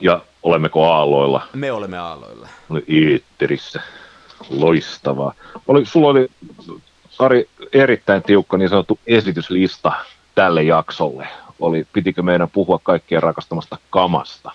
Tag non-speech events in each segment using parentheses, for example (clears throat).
Ja olemmeko aalloilla? Me olemme aalloilla. Oli Eetterissä. Loistavaa. Oli, sulla oli, Ari, erittäin tiukka niin sanottu esityslista tälle jaksolle. Oli, pitikö meidän puhua kaikkien rakastamasta kamasta?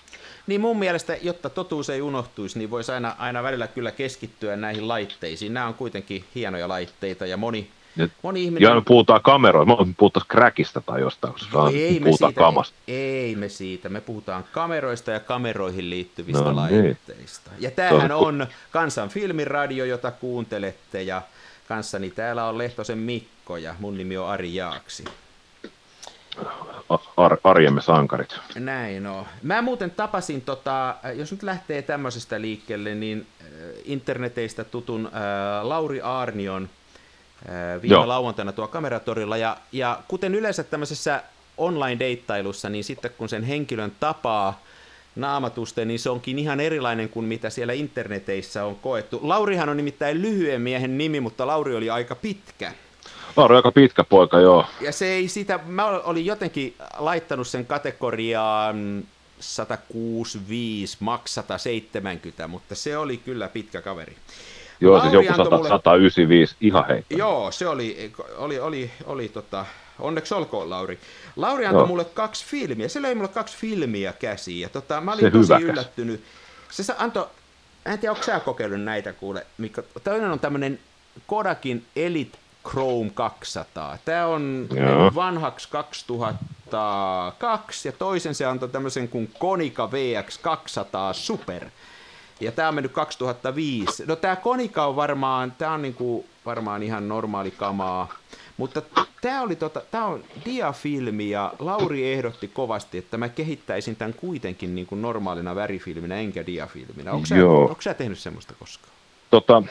Niin mun mielestä, jotta totuus ei unohtuisi, niin voisi aina, aina välillä kyllä keskittyä näihin laitteisiin. Nämä on kuitenkin hienoja laitteita ja moni, Ja, moni ihminen... ja me puhutaan kameroista, me puhutaan crackista tai jostain, koska No ei me puhutaan siitä, kamasta. Ei me siitä. Me puhutaan kameroista ja kameroihin liittyvistä No niin. laitteista. Ja tämähän on- on Kansan filmiradio, jota kuuntelette ja kanssani täällä on Lehtosen Mikko ja mun nimi on Ari Jaaksi. Ar- arjemme sankarit. Näin on. Mä muuten tapasin, tota, jos nyt lähtee tämmöisestä liikkeelle, niin äh, interneteistä tutun äh, Lauri Aarnion äh, viime Joo. lauantaina tuo kameratorilla. Ja, ja kuten yleensä tämmöisessä online-deittailussa, niin sitten kun sen henkilön tapaa naamatusten, niin se onkin ihan erilainen kuin mitä siellä interneteissä on koettu. Laurihan on nimittäin lyhyen miehen nimi, mutta Lauri oli aika pitkä. Lauri on aika pitkä poika, joo. Ja se ei sitä, mä olin jotenkin laittanut sen kategoriaan 165, maks 170, mutta se oli kyllä pitkä kaveri. Joo, siis Lauri joku antoi 100, mulle- 195, ihan heitto. Joo, se oli, oli, oli, oli tota, onneksi olkoon Lauri. Lauri antoi Joo. mulle kaksi filmiä, se löi mulle kaksi filmiä käsiin ja tota, mä olin Se tosi hyväkäs. yllättynyt. Se sa- antoi, en tiedä, onko sä kokeillut näitä kuule, Mikko. Toinen on tämmönen Kodakin Elite Chrome 200. Tämä on Joo. vanhaksi 2002 ja toisen se antoi tämmöisen kuin Konica VX 200 Super. Ja tämä on mennyt 2005. No tämä Konica on varmaan, tämä on niinku varmaan ihan normaali kamaa. Mutta tämä oli tota, tää on diafilmi ja Lauri ehdotti kovasti, että mä kehittäisin tämän kuitenkin niinku normaalina värifilminä enkä diafilminä. Onko sä, onko sä tehnyt semmoista koskaan? Tota,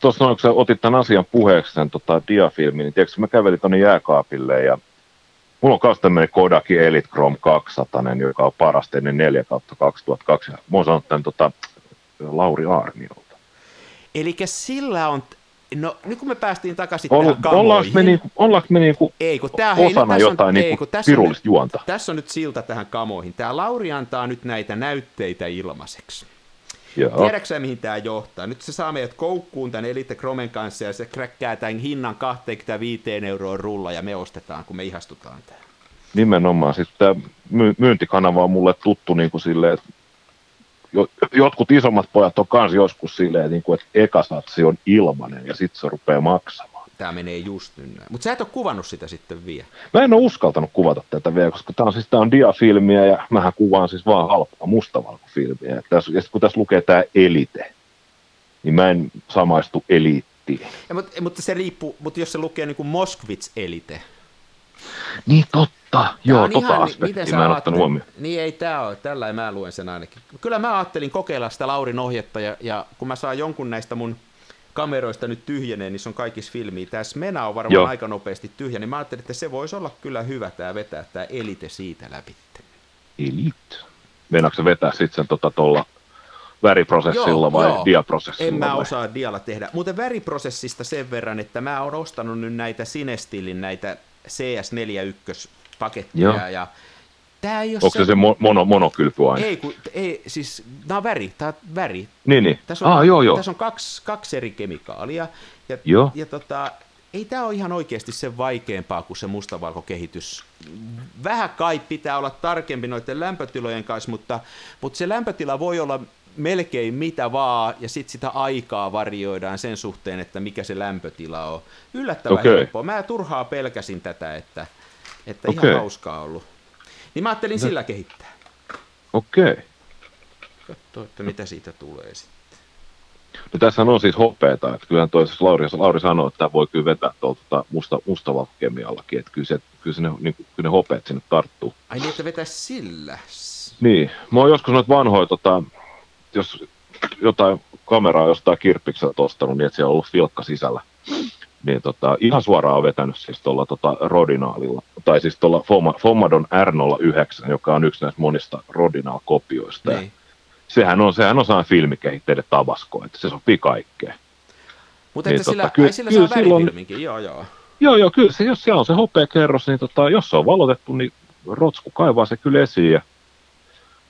tuossa noin, kun sä otit tämän asian puheeksi, sen tota, diafilmin, niin tiedätkö, mä kävelin tuonne jääkaapille ja mulla on myös tämmöinen Kodakin Elite Chrome 200, joka on parasta ennen 4 kautta 2002. Ja Mä oon saanut tämän tota, Lauri Aarniolta. Eli sillä on, no nyt kun me päästiin takaisin Ol, tähän ollaanko me, niinku, ollaanko me niinku Ei, kun tää, hei, osana tässä jotain on, ei, niinku kun tässä on juonta? Tässä on nyt silta tähän kamoihin. Tämä Lauri antaa nyt näitä näytteitä ilmaiseksi. Joo. Tiedätkö sä, mihin tämä johtaa? Nyt se saa meidät koukkuun tämän Elite Chromen kanssa ja se kräkkää tämän hinnan 25 euroa rulla ja me ostetaan, kun me ihastutaan tähän. Nimenomaan. Siis tämä my- myyntikanava on mulle tuttu niin kuin silleen, että jotkut isommat pojat on kans joskus silleen, niin kuin, että eka satsi on ilmanen ja sitten se rupeaa maksamaan. Tämä menee just nyt näin. Mutta sä et ole kuvannut sitä sitten vielä. Mä en ole uskaltanut kuvata tätä vielä, koska tämä on siis tää on diafilmiä ja mähän kuvaan siis vaan halpaa mustavalkofilmiä. Ja, tässä, ja sit kun tässä lukee tämä elite, niin mä en samaistu eliittiin. Ja, mutta, mutta, se riippuu, mutta jos se lukee niin kuin Moskvits Elite. Niin totta, Tää joo, tota ihan- aspektia mä en ottanut huomioon. Niin ei tämä ole, tällä mä luen sen ainakin. Kyllä mä ajattelin kokeilla sitä Laurin ohjetta ja, ja kun mä saan jonkun näistä mun kameroista nyt tyhjeneen, niin se on kaikissa filmiä. Tämä Smena on varmaan Joo. aika nopeasti tyhjä, niin mä ajattelin, että se voisi olla kyllä hyvä tämä vetää tämä Elite siitä läpi. Elite. Meinaatko se vetää sitten sen tota tuolla väriprosessilla Joo, vai joo. diaprosessilla? En mä vai? osaa dialla tehdä. Muuten väriprosessista sen verran, että mä oon ostanut nyt näitä Sinestilin näitä CS41 paketteja Joo. ja tää ei ole Onko se se mo- mono, monokylpyaine? Ei, kun, ei, siis nämä on väri, tää on väri. Niin, niin. Tässä on, ah, joo, joo. Tässä on kaksi, kaksi eri kemikaalia. Ja, Joo. ja tota, ei tämä ole ihan oikeasti sen vaikeampaa kuin se mustavalkokehitys. Vähän kai pitää olla tarkempi noiden lämpötilojen kanssa, mutta, mutta se lämpötila voi olla melkein mitä vaan, ja sitten sitä aikaa varjoidaan sen suhteen, että mikä se lämpötila on. Yllättävän Okei. helppoa. Mä turhaa pelkäsin tätä, että, että ihan Okei. hauskaa ollut. Niin mä ajattelin sillä kehittää. Okei. Okay. Katso, että mitä siitä tulee sitten. No tässä on siis hopeeta, että kyllähän toisessa Lauri, Lauri sanoi, että tämä voi kyllä vetää tuolta tota musta, mustavalkokemiallakin, että kyllä, se, kyllä, se ne, niin, kyllä ne hopeet sinne tarttuu. Ai niin, että vetää sillä. Niin, mä oon joskus noita vanhoja, tota, jos jotain kameraa jostain kirppikseltä ostanut, niin että siellä on ollut filkka sisällä, niin tota, ihan suoraan on vetänyt siis tuolla tota, Rodinaalilla, tai siis tuolla Foma- Fomadon R09, joka on yksi näistä monista Rodinal-kopioista. Ja Niin. Sehän on, sehän on sellainen filmikehitteiden tabasko, että se sopii kaikkeen. Mutta Niin, että sillä, kyllä- ai sillä kyllä saa silloin- joo joo. Joo, joo, kyllä se, jos siellä on se hopeakerros, niin tota, jos se on valotettu, niin rotsku kaivaa se kyllä esiin ja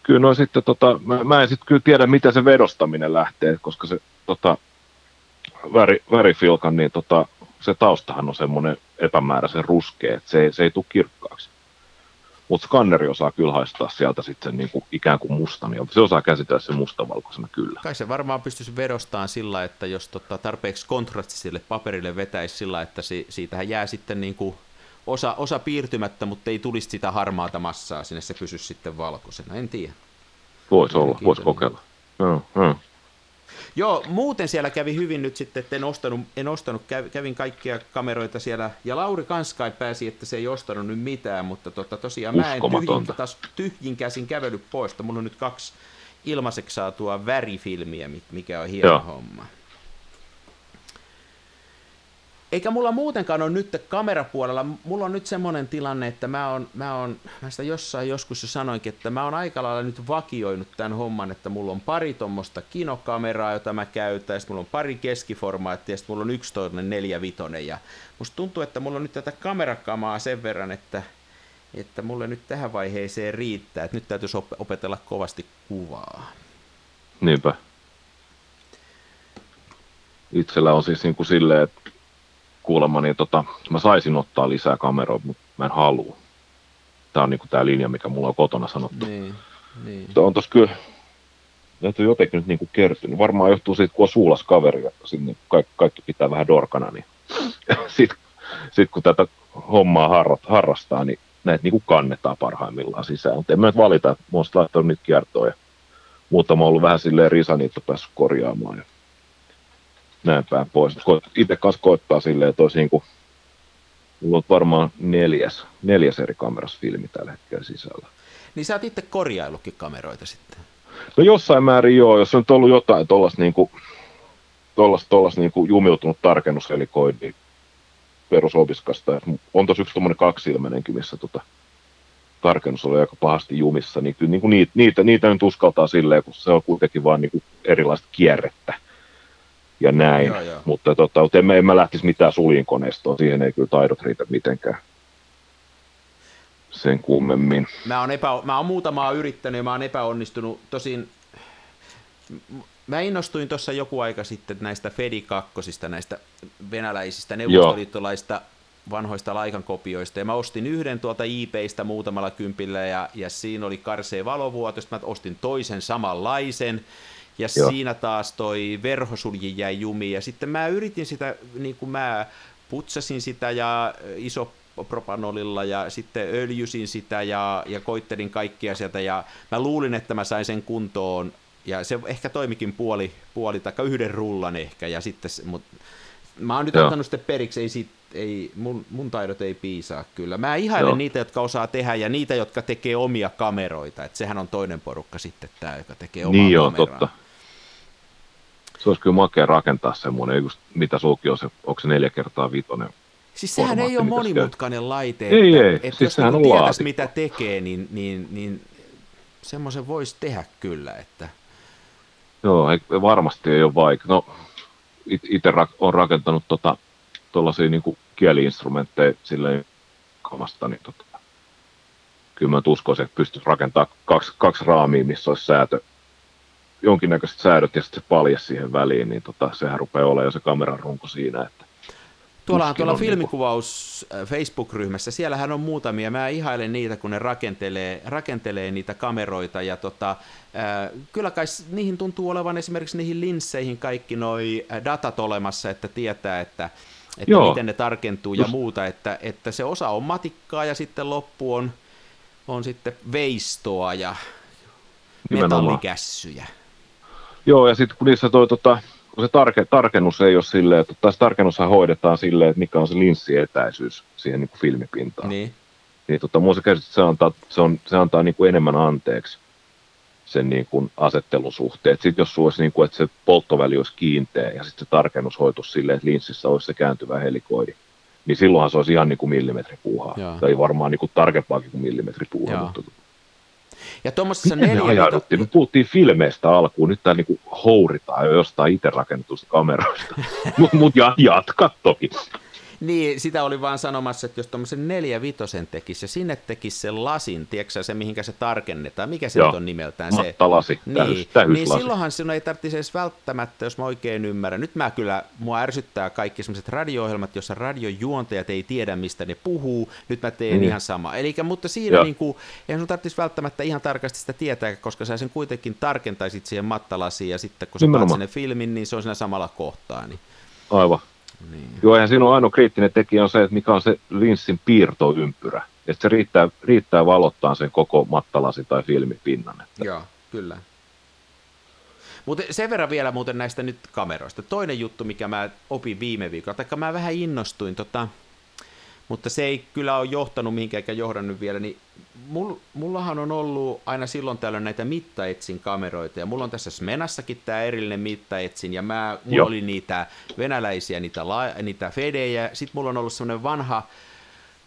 kyllä no sitten tota, mä, mä en sitten kyllä tiedä, miten se vedostaminen lähtee, koska se tota, väri, värifilkan, niin tota, se taustahan on semmoinen epämääräisen ruskea, että se, se ei tule kirkkaaksi. Mutta skanneri osaa kyllä haistaa sieltä sitten niinku ikään kuin mustan, niin se osaa käsitellä sen mustavalkoisena kyllä. Kai se varmaan pystyisi vedostaan sillä, että jos tota tarpeeksi kontrastiselle paperille vetäisi sillä, että si, siitähän jää sitten niinku osa, osa piirtymättä, mutta ei tulisi sitä harmaata massaa sinne, se pysyisi sitten valkoisena, en tiedä. Voisi olla, voisi kokeilla. No, no. Joo, muuten siellä kävi hyvin nyt sitten, että en ostanut, en ostanut kävin kaikkia kameroita siellä, ja Lauri Kanskai pääsi, että se ei ostanut nyt mitään, mutta tota, tosiaan mä en tyhjin, taas, tyhjin käsin kävellyt pois, mulla on nyt kaksi ilmaiseksi saatua värifilmiä, mikä on hieno Joo. homma. Eikä mulla muutenkaan ole nyt kamerapuolella, mulla on nyt semmoinen tilanne, että mä oon, mä oon, mä sitä jossain joskus jo sanoinkin, että mä oon aika lailla nyt vakioinut tämän homman, että mulla on pari tuommoista kinokameraa, jota mä käytän, ja mulla on pari keskiformaattia, ja mulla on yksi toinen neljä vitonen, ja musta tuntuu, että mulla on nyt tätä kamerakamaa sen verran, että, että mulle nyt tähän vaiheeseen riittää, että nyt täytyisi opetella kovasti kuvaa. Niinpä. Itsellä on siis niin kuin silleen, että kuulemma, niin tota, mä saisin ottaa lisää kameroita, mutta mä en halua. Tämä on niin tämä linja, mikä mulla on kotona sanottu. Niin, niin. On tossa kyllä, näytyy jotenkin nyt niin kertynyt. Varmaan johtuu siitä, kun on suulas kaveri, että sinne kaikki, kaikki pitää vähän dorkana, niin (laughs) sitten sit kun tätä hommaa harrastaa, niin näitä niin kuin kannetaan parhaimmillaan sisään. Mutta en mä nyt valita, mä oon laittanut niitä kiertoja. Ja muutama on ollut vähän silleen risa niitä päässyt korjaamaan. Ja näin päin pois. Itse kanssa koittaa silleen, että olisi niin kuin, mulla on varmaan neljäs, neljäs eri kameras filmi tällä hetkellä sisällä. Niin sä oot itse korjaillutkin kameroita sitten? No jossain määrin joo, jos on nyt ollut jotain tuollaista niin kuin, tollas, tollas niin kuin jumiutunut tarkennushelikoidi perusobiskasta. On tosi yksi tuommoinen kaksilmäinenkin, missä tota, tarkennus oli aika pahasti jumissa, niin kyllä niin kuin niitä, niitä, niitä nyt uskaltaa silleen, kun se on kuitenkin vaan niin erilaista kierrettä ja näin. Joo, joo. Mutta tota, en, mä, en mä lähtisi mitään sulinkoneistoon, siihen ei kyllä taidot riitä mitenkään sen kummemmin. Mä oon, epä, mä oon muutamaa yrittänyt ja mä oon epäonnistunut. Tosin mä innostuin tuossa joku aika sitten näistä Fedi 2, näistä venäläisistä neuvostoliittolaista vanhoista Laikan kopioista, ja mä ostin yhden tuolta eBaystä muutamalla kympillä, ja, ja siinä oli karsee valovuoto, mä ostin toisen samanlaisen, ja Joo. siinä taas toi verhosulji jäi jumiin, ja sitten mä yritin sitä, niin kuin mä putsasin sitä ja iso propanolilla ja sitten öljysin sitä ja, ja koittelin kaikkia sieltä ja mä luulin, että mä sain sen kuntoon ja se ehkä toimikin puoli, puoli tai yhden rullan ehkä ja sitten, mutta mä oon nyt Joo. ottanut sitten periksi, ei sit, ei, mun, mun taidot ei piisaa kyllä. Mä ihailen Joo. niitä, jotka osaa tehdä ja niitä, jotka tekee omia kameroita, että sehän on toinen porukka sitten tämä, joka tekee omaa niin kameraa. Totta se olisi kyllä makea rakentaa semmoinen, just mitä sulki on se, onko se neljä kertaa vitonen. Siis sehän ei ole monimutkainen laite, ei, että, ei. että siis jos sehän niinku on tietäisi, mitä tekee, niin, niin, niin semmoisen voisi tehdä kyllä. Että... Joo, ei, varmasti ei ole vaikea. No, itse ra- olen rakentanut tota, tuollaisia niin kieliinstrumentteja silleen kamasta, niin tota, kyllä mä uskoisin, että pystyisi rakentamaan kaksi, kaksi raamia, missä olisi säätö, jonkinnäköiset säädöt ja sitten se paljas siihen väliin, niin tota, sehän rupeaa olemaan jo se kameran runko siinä. Että Tuolla on tuolla on filmikuvaus niinku... Facebook-ryhmässä, siellähän on muutamia, mä ihailen niitä, kun ne rakentelee, rakentelee niitä kameroita, ja tota, äh, kyllä kai niihin tuntuu olevan esimerkiksi niihin linsseihin kaikki noi datat olemassa, että tietää, että, että miten ne tarkentuu Just... ja muuta, että, että se osa on matikkaa ja sitten loppu on, on sitten veistoa ja metallikässyjä. Joo, ja sitten kun niissä toi, tota, kun se tarke, tarkennus ei ole silleen, että tässä tarkennushan hoidetaan silleen, että mikä on se linssietäisyys siihen niin kuin filmipintaan. Niin. Niin tota, mun se käsitys, se antaa, se on, se antaa niin kuin enemmän anteeksi sen niin kuin asettelun suhteen. Sitten jos olisi niin kuin, että se polttoväli olisi kiinteä ja sitten se tarkennus hoituisi silleen, että linssissä olisi se kääntyvä helikoidi, niin silloinhan se olisi ihan niin kuin millimetripuuhaa. Tai varmaan niin kuin tarkempaakin kuin millimetripuuhaa, mutta ja tuommoisessa neljä... Ajauduttiin? Me puhuttiin filmeistä alkuun, nyt tää niinku houritaan jo jostain itse rakennetusta kameroista. Mutta (laughs) mut jatka toki. Niin, sitä oli vaan sanomassa, että jos tuommoisen neljä vitosen tekisi ja sinne tekisi sen lasin, tiedätkö se mihinkä se tarkennetaan, mikä se nyt on nimeltään? Se, Mattalasi, niin, täys, niin silloinhan sinun ei tarvitsisi edes välttämättä, jos mä oikein ymmärrän. Nyt mä kyllä, mua ärsyttää kaikki sellaiset radio-ohjelmat, jossa radiojuontajat ei tiedä, mistä ne puhuu. Nyt mä teen mm. ihan sama. Eli, mutta siinä niin kuin, eihän sun tarvitsisi välttämättä ihan tarkasti sitä tietää, koska sä sen kuitenkin tarkentaisit siihen mattalasiin ja sitten kun sä sinne filmin, niin se on siinä samalla kohtaa. Niin. Aivan. Niin. Joo, ja siinä on ainoa kriittinen tekijä on se, että mikä on se linssin piirtoympyrä. Että se riittää, riittää valottaa sen koko mattalasi tai filmipinnan. Että... Joo, kyllä. Mutta sen verran vielä muuten näistä nyt kameroista. Toinen juttu, mikä mä opin viime viikolla, tai mä vähän innostuin, tota, mutta se ei kyllä ole johtanut mihinkään eikä johdannut vielä, niin mullahan on ollut aina silloin tällöin näitä mittaetsin kameroita, ja mulla on tässä Smenassakin tämä erillinen mittaetsin, ja mä, mulla Joo. oli niitä venäläisiä, niitä, la, niitä fedejä, sitten mulla on ollut semmoinen vanha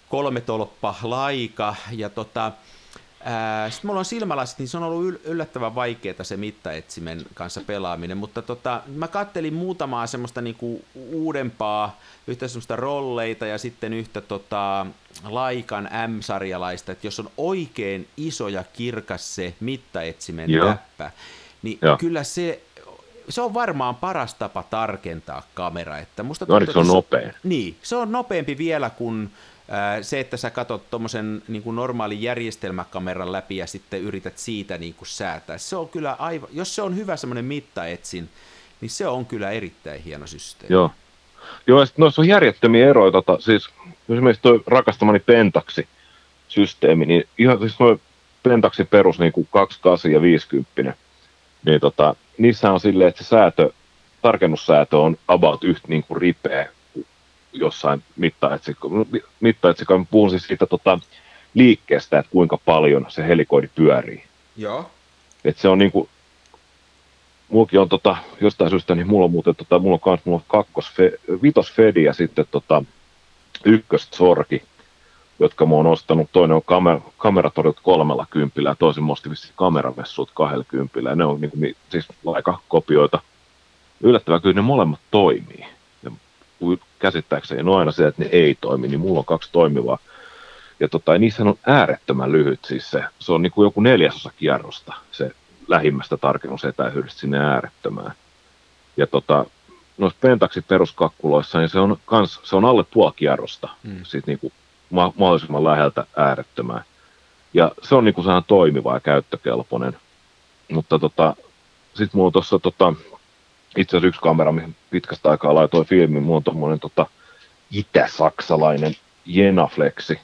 kolmetolppa laika, ja tota, sitten mulla on silmälasit, niin se on ollut yllättävän vaikeaa se mittaetsimen kanssa pelaaminen, mutta tota, mä kattelin muutamaa semmoista niinku uudempaa, yhtä semmoista rolleita ja sitten yhtä tota, Laikan M-sarjalaista, että jos on oikein iso ja kirkas se mittaetsimen Joo. täppä, niin Joo. kyllä se se on varmaan paras tapa tarkentaa kamera. Että musta no, tuntuu, se on nopea. Niin, se on nopeampi vielä kuin se, että sä katsot tuommoisen niin normaalin järjestelmäkameran läpi ja sitten yrität siitä niin kuin säätää. Se on kyllä aivan, jos se on hyvä semmoinen mittaetsin, niin se on kyllä erittäin hieno systeemi. Joo. Joo, ja noissa on järjettömiä eroja. Tota, siis esimerkiksi tuo rakastamani Pentaxi-systeemi, niin ihan siis noin Pentaxi perus niin kuin 28 ja 50, niin tota, niissä on silleen, että se säätö, tarkennussäätö on about yhtä niin kuin ripeä jossain mittaetsikon. Puhun siis siitä tota, liikkeestä, että kuinka paljon se helikoidi pyörii. Joo. Et se on niinku, mullakin on tota, jostain syystä, niin mulla on muuten, tota, mulla on kans, mulla on kakkos, fe, vitos Fedi ja sitten tota, ykkös Sorki, jotka mä oon ostanut. Toinen on kamer, kameratorjut kolmella kympillä ja toisen mosti kameravessut kahdella kympillä. Ja ne on niinku, siis aika kopioita. Yllättävää kyllä ne molemmat toimii käsittääkseni on aina se, että ne ei toimi, niin mulla on kaksi toimivaa. Ja tota, niissä on äärettömän lyhyt, siis se, se on niin kuin joku neljäsosa kierrosta, se lähimmästä tarkennusetäisyydestä sinne äärettömään. Ja tota, noissa Pentaxin peruskakkuloissa, niin se on, kans, se on alle puoli kierrosta, mm. siis niin kuin ma- mahdollisimman läheltä äärettömään. Ja se on niin kuin toimiva ja käyttökelpoinen. Mutta tota, sitten mulla on tuossa tota, itse asiassa yksi kamera, mihin pitkästä aikaa laitoin filmin, mulla on tuommoinen tota, itä-saksalainen Jenaflexi,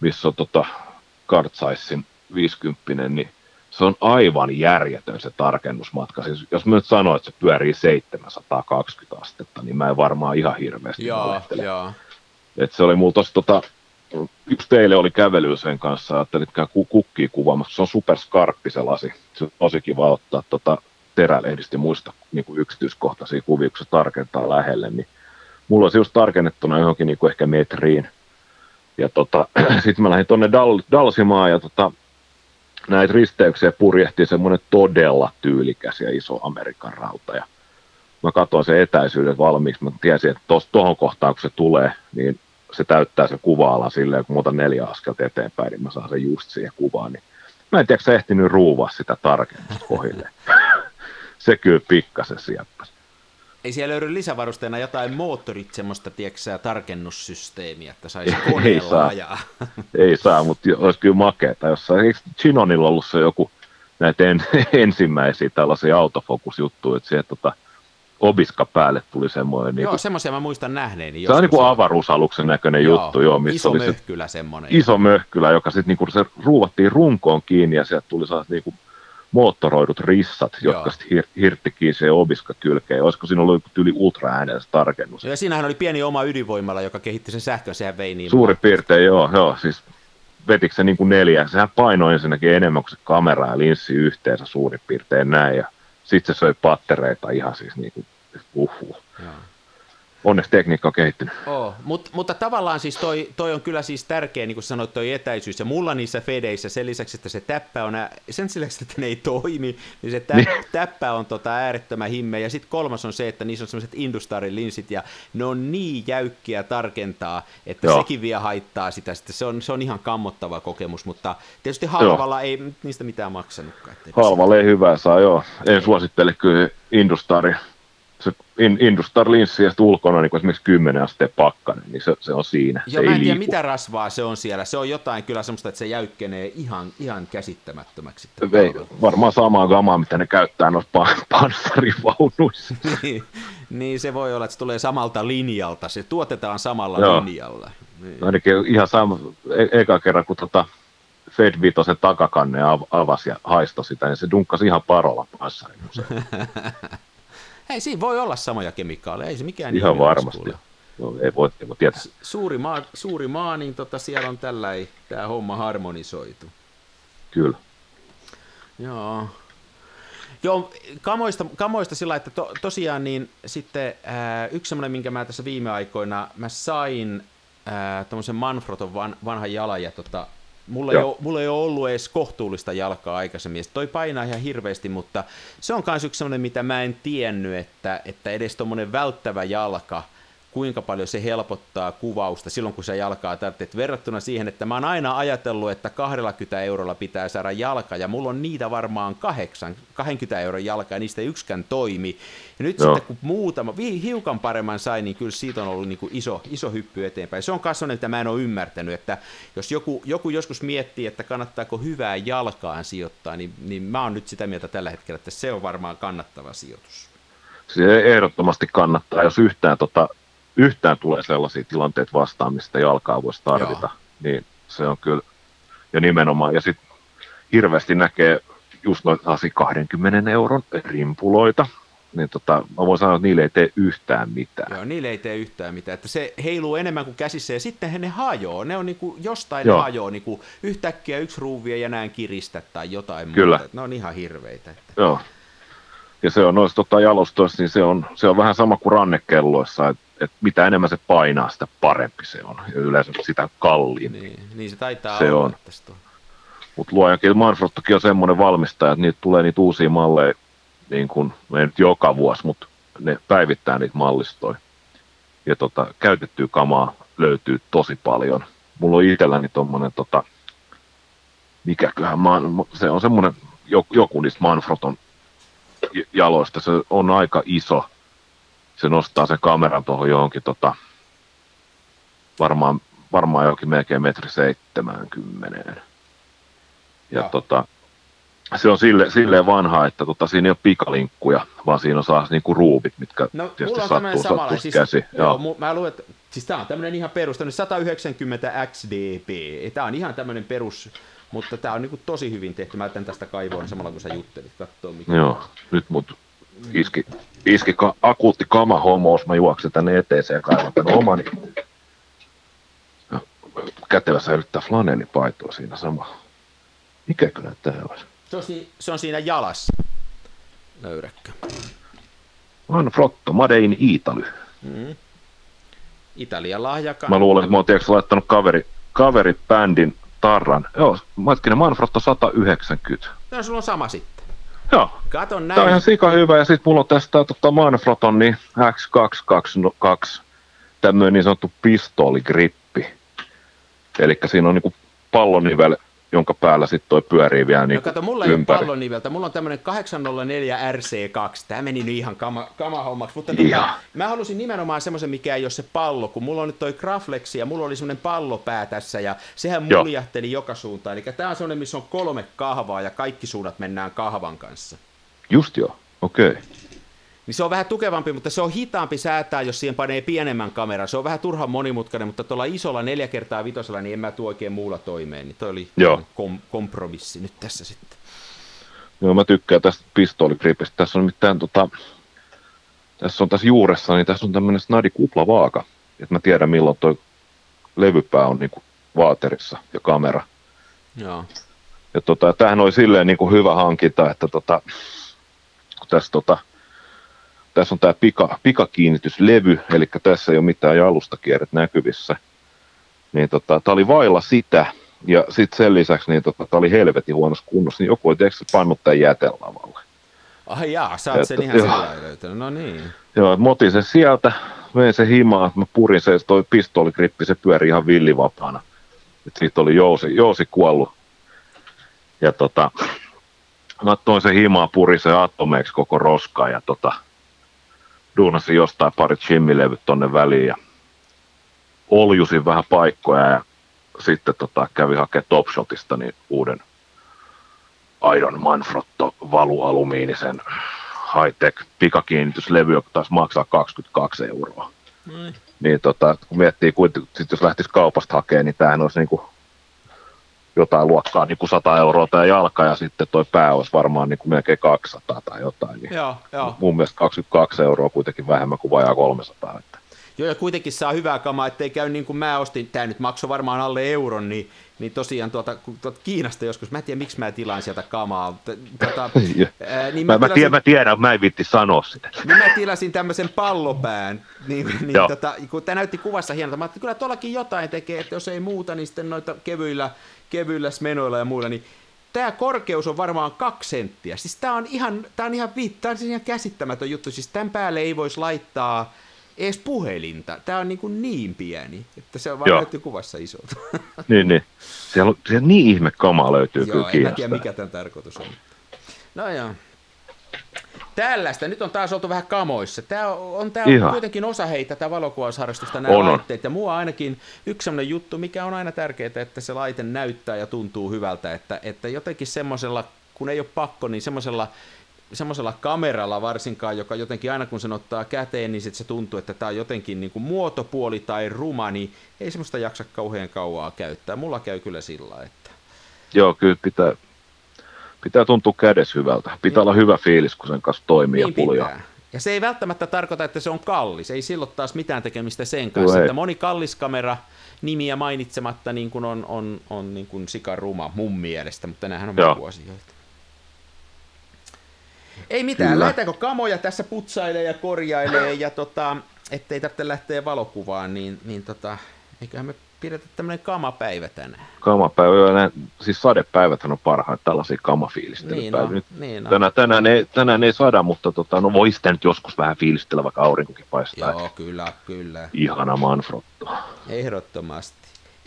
missä on tota Kartsaissin 50, niin se on aivan järjetön se tarkennusmatka. Siis jos mä nyt sanon, että se pyörii 720 astetta, niin mä en varmaan ihan hirveästi Joo, joo. Et se oli mulla tossa, tota, yksi teille oli kävely sen kanssa, että kukkii kuvaamassa. Se on superskarppi se lasi. Se on tosi kiva ottaa tota, terälehdistä muista niin kuin yksityiskohtaisia kuvia, kun se tarkentaa lähelle, niin mulla olisi just tarkennettuna johonkin niin kuin ehkä metriin. Ja tota, (clears throat) sitten mä lähdin tuonne Dal- Dalsimaan ja tota, näitä risteyksiä purjehti semmoinen todella tyylikäs ja iso Amerikan rauta. Ja mä katsoin sen etäisyyden valmiiksi, mä tiesin, että tuohon kohtaan kun se tulee, niin se täyttää se kuva-ala silleen, kun mä otan neljä askelta eteenpäin, niin mä saan sen just siihen kuvaan. Niin mä en tiedä, se ehtinyt ruuvaa sitä tarkennusta kohille. (laughs) se kyllä pikkasen sieppäsi. Ei siellä löydy lisävarusteena jotain moottorit, semmoista tieksää tarkennussysteemiä, että saisi koneella (laughs) Ei saa. ajaa? Ei saa, mutta olisi kyllä makeeta. Jossain, eikö Chinonilla ollut se joku näitä en, (laughs) ensimmäisiä tällaisia autofokusjuttuja, että sieltä tota, obiska päälle tuli semmoinen. Niin joo, kuin, semmoisia mä muistan nähneeni. Se on niin kuin avaruusaluksen näköinen joo, juttu. Joo, missä iso oli möhkylä semmoinen. Iso möhkylä, joka sitten niin se ruuvattiin runkoon kiinni ja sieltä tuli sellaiset niin kuin moottoroidut rissat, Joo. jotka sitten hir- hirttikin se obiska kylkeen. Olisiko siinä ollut yli ultraäänellistä tarkennus? Ja siinähän oli pieni oma ydinvoimala, joka kehitti sen sähkön, sehän vei niin. Suuri piirtein, joo, joo, siis vetikö se niin kuin neljä, sehän painoi ensinnäkin enemmän kuin se kamera ja linssi yhteensä suurin piirtein näin, ja sitten se söi pattereita ihan siis niin kuin, uhuh. Onneksi tekniikka on kehittynyt. Oh, Mut, mutta tavallaan siis toi, toi, on kyllä siis tärkeä, niin kuin sanoit, toi etäisyys. Ja mulla niissä fedeissä sen lisäksi, että se täppä on, sen lisäksi, että ne ei toimi, niin se täppä, niin. täppä on tota äärettömän himmeä. Ja sitten kolmas on se, että niissä on sellaiset Industarin linsit, ja ne on niin jäykkiä tarkentaa, että Joo. sekin vielä haittaa sitä. Sitten se, on, se on ihan kammottava kokemus, mutta tietysti halvalla joo. ei niistä mitään maksanutkaan. Halvalla ei hyvää saa, joo. En suosittele kyllä Industaria se Industar-linssi ja ulkona niin esimerkiksi 10 asteen pakkanen, niin se, se on siinä. Joo, se mä en tiedä mitä rasvaa se on siellä. Se on jotain kyllä semmoista, että se jäykkenee ihan, ihan käsittämättömäksi. Ei, varmaan samaa gamaa, mitä ne käyttää noissa panssarivaunuissa. (laughs) niin, niin, se voi olla, että se tulee samalta linjalta. Se tuotetaan samalla Joo. linjalla. Niin. Ainakin ihan sama, e- eka kerran, kun tota Fed Vitosen takakanne avasi ja haistoi sitä, niin se dunkkasi ihan parolla panssarin (laughs) Hei, siinä voi olla samoja kemikaaleja, ei se mikään Ihan varmasti. No, ei voi, ei voi tietää. Suuri maa, suuri maa niin tota, siellä on tällä tämä homma harmonisoitu. Kyllä. Joo. Joo, kamoista, kamoista sillä, että to, tosiaan niin sitten ää, yksi semmoinen, minkä mä tässä viime aikoina, mä sain tämmöisen Manfroton van, vanhan jalan ja tota, Mulla ei, ole, mulla ei ole ollut edes kohtuullista jalkaa aikaisemmin. Toi painaa ihan hirveästi, mutta se on myös yksi sellainen, mitä mä en tiennyt, että, että edes tuommoinen välttävä jalka – kuinka paljon se helpottaa kuvausta silloin, kun se jalkaa tarvitset. Verrattuna siihen, että mä oon aina ajatellut, että 20 eurolla pitää saada jalka, ja mulla on niitä varmaan kahdeksan, 20 euron jalka, ja niistä ei yksikään toimi. Ja nyt Joo. sitten kun muutama, hiukan paremman sai, niin kyllä siitä on ollut niin kuin iso, iso hyppy eteenpäin. Se on kasvanut, että mä en ole ymmärtänyt, että jos joku, joku joskus miettii, että kannattaako hyvää jalkaan sijoittaa, niin, niin mä oon nyt sitä mieltä tällä hetkellä, että se on varmaan kannattava sijoitus. Se ehdottomasti kannattaa, jos yhtään tota, yhtään tulee sellaisia tilanteita vastaan, mistä jalkaa voisi tarvita, Joo. niin se on kyllä, ja nimenomaan, ja sitten hirveästi näkee just noita 20 euron rimpuloita, niin tota, mä voin sanoa, että niille ei tee yhtään mitään. Joo, niille ei tee yhtään mitään, että se heiluu enemmän kuin käsissä, ja sitten ne hajoo, ne on niinku, jostain Joo. ne hajoo, niinku, yhtäkkiä yksi ruuvi ei enää kiristä tai jotain Kyllä. muuta, ne on ihan hirveitä. Että... Joo, ja se on noissa tota, jalostoissa, niin se on, se on vähän sama kuin rannekelloissa, että et mitä enemmän se painaa, sitä parempi se on. Ja yleensä sitä kalliin. Niin, niin se taitaa se olla. on. Mutta luojankin Manfrottokin on semmoinen valmistaja, että niitä tulee niitä uusia malleja, niin kuin, ei nyt joka vuosi, mutta ne päivittää niitä mallistoja. Ja tota, käytettyä kamaa löytyy tosi paljon. Mulla on itselläni tuommoinen, tota, mikäköhän, se on semmoinen joku niistä Manfroton jaloista, se on aika iso. Se nostaa sen kameran tuohon johonkin tota, varmaan, varmaan johonkin melkein metri seitsemäänkymmeneen. Ja no. tota, se on sille, silleen vanha, että tota, siinä ei ole pikalinkkuja, vaan siinä on saa niinku ruuvit, mitkä no, tietysti on sattuu, sattuu siis, käsi. Joo, joo. mä luulen, että siis tämä on tämmöinen ihan perus, 190 XDP. Tämä on ihan tämmöinen perus mutta tämä on niin kuin tosi hyvin tehty. Mä tästä kaivoon samalla kun sä juttelit. Katsoo, mikä Joo, nyt mut iski, iski ka, akuutti homous. Mä juoksen tänne eteeseen ja kaivan tänne omani. Kätevä säilyttää flanellipaitoa siinä sama. Mikä kyllä tämä olisi? Se on, se on siinä jalassa. Löyräkkö. Manfrotto, Made in Italy. Mm. Italian lahjakaan. Mä luulen, että mä oon tiedätkö, laittanut kaveri, kaveribändin tarran. Joo, Matkinen Manfrotto 190. No sulla on sama sitten. Joo. Katon näin. Tämä on ihan sika hyvä. Ja sitten mulla on tästä tota Manfroton niin X222 tämmöinen niin sanottu pistooligrippi. Eli siinä on niinku pallonivel jonka päällä sitten toi pyörii vielä niin no kato, mulla ympäri. ei ole palloniveltä, mulla on tämmöinen 804 RC2, tämä meni nyt ihan kama, kama hommaksi, mutta tota, mä halusin nimenomaan semmoisen, mikä ei ole se pallo, kun mulla on nyt toi Graflex ja mulla oli semmoinen pallopää tässä ja sehän muljahteli Joo. joka suuntaan, eli tämä on semmoinen, missä on kolme kahvaa ja kaikki suunnat mennään kahvan kanssa. Just joo, okei. Okay niin se on vähän tukevampi, mutta se on hitaampi säätää, jos siihen panee pienemmän kameran. Se on vähän turhan monimutkainen, mutta tuolla isolla neljä kertaa vitosella, niin en mä tuo oikein muulla toimeen. Niin toi oli Joo. Kom- kompromissi nyt tässä sitten. Joo, mä tykkään tästä pistooligripistä. Tässä on mitään tota, tässä on tässä juuressa, niin tässä on tämmöinen snadi kuplavaaka. Että mä tiedän milloin toi levypää on niinku vaaterissa ja kamera. Joo. Ja tota, tämähän oli silleen niinku hyvä hankinta, että tota, tässä tota, tässä on tämä pika, pikakiinnityslevy, eli tässä ei ole mitään jalustakierret näkyvissä. Niin tota, tämä oli vailla sitä, ja sitten sen lisäksi niin tota, tämä oli helvetin huonossa kunnossa, niin joku oli tietysti pannut tämän jätelavalle. Ai jaa, sä oot sen ihan sillä löytänyt, no niin. Joo, mä otin sen sieltä, vein sen himaan, mä purin sen, toi pistoligrippi, se pyöri ihan villivapaana. Et siitä oli jousi, jousi kuollut. Ja tota, mä toin sen himaa, purin sen atomeiksi koko roskaa ja tota, duunasin jostain pari chimmilevyt tonne väliin ja oljusin vähän paikkoja ja sitten tota, kävi hakemaan Topshotista niin uuden Iron Manfrotto valualumiinisen high-tech pikakiinnityslevy, joka taisi maksaa 22 euroa. Noin. Niin tota, kun miettii, kuitenkin, sit jos lähtisi kaupasta hakemaan, niin tämähän olisi niin kuin jotain luokkaa niin kuin 100 euroa tämä jalka ja sitten toi pää olisi varmaan niin kuin melkein 200 tai jotain. Niin joo, joo. Mun mielestä 22 euroa kuitenkin vähemmän kuin vajaa 300. Että. Joo, ja kuitenkin saa hyvää kamaa, ettei käy niin kuin mä ostin, tämä nyt maksoi varmaan alle euron, niin, niin tosiaan tuota, tuota Kiinasta joskus, mä en tiedä miksi mä tilaan sieltä kamaa. Tuota, (laughs) ää, niin mä, mä, tilasin, mä, tiedän, mä tiedän, mä en vitti sanoa sitä. (laughs) Niin mä tilasin tämmöisen pallopään, niin, niin tota, kun tämä näytti kuvassa hienolta, mä ajattelin, kyllä tuollakin jotain tekee, että jos ei muuta, niin sitten noita kevyillä, kevyillä smenoilla ja muilla, niin tämä korkeus on varmaan kaksi senttiä. Siis tämä on ihan, tämä on ihan, tämä on siis ihan käsittämätön juttu. Siis tämän päälle ei voisi laittaa edes puhelinta. Tämä on niin, kuin niin pieni, että se on vaan näytti kuvassa isolta. (laughs) niin, niin. Siellä, on, siellä niin ihme kama löytyy joo, kyllä en tiedä mikä tämän tarkoitus on. No joo. Tällaista, nyt on taas oltu vähän kamoissa. Tämä on, tämä on kuitenkin osa heitä, tämä valokuvausharrastusta, nämä on, laitteet. Ja mua ainakin yksi sellainen juttu, mikä on aina tärkeää, että se laite näyttää ja tuntuu hyvältä, että, että jotenkin semmoisella, kun ei ole pakko, niin semmoisella semmoisella kameralla varsinkaan, joka jotenkin aina kun sen ottaa käteen, niin sit se tuntuu, että tämä on jotenkin niin kuin muotopuoli tai ruma, niin ei semmoista jaksa kauhean kauaa käyttää. Mulla käy kyllä sillä, että... Joo, kyllä pitää, pitää tuntua kädessä hyvältä. Pitää niin. olla hyvä fiilis, kun sen kanssa toimii niin ja puljaa. Ja se ei välttämättä tarkoita, että se on kallis. Ei silloin taas mitään tekemistä sen kanssa. että moni kallis kamera nimiä mainitsematta niin kuin on, on, on niin kuin sikaruma mun mielestä, mutta nämähän on asioita. Ei mitään, Kyllä. lähdetäänkö kamoja tässä putsailee ja korjailee ja tota, ettei tarvitse lähteä valokuvaan, niin, niin tota, eiköhän me pidetä tämmöinen kamapäivä tänään. Kamapäivä, joo, nää, siis sadepäiväthän on parhaat tällaisia kamafiilistelypäiviä. Niin no, niin no. tänään, tänään, ei, tänään ei sada, mutta tota, no voi sitä nyt joskus vähän fiilistellä, vaikka aurinkokin paistaa. Joo, kyllä, kyllä. Ihana Manfrotto. Ehdottomasti.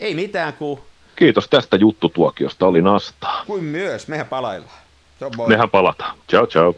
Ei mitään kuin... Kiitos tästä juttutuokiosta, oli nastaa. Kuin myös, mehän palaillaan. Mehän palataan. Ciao, ciao.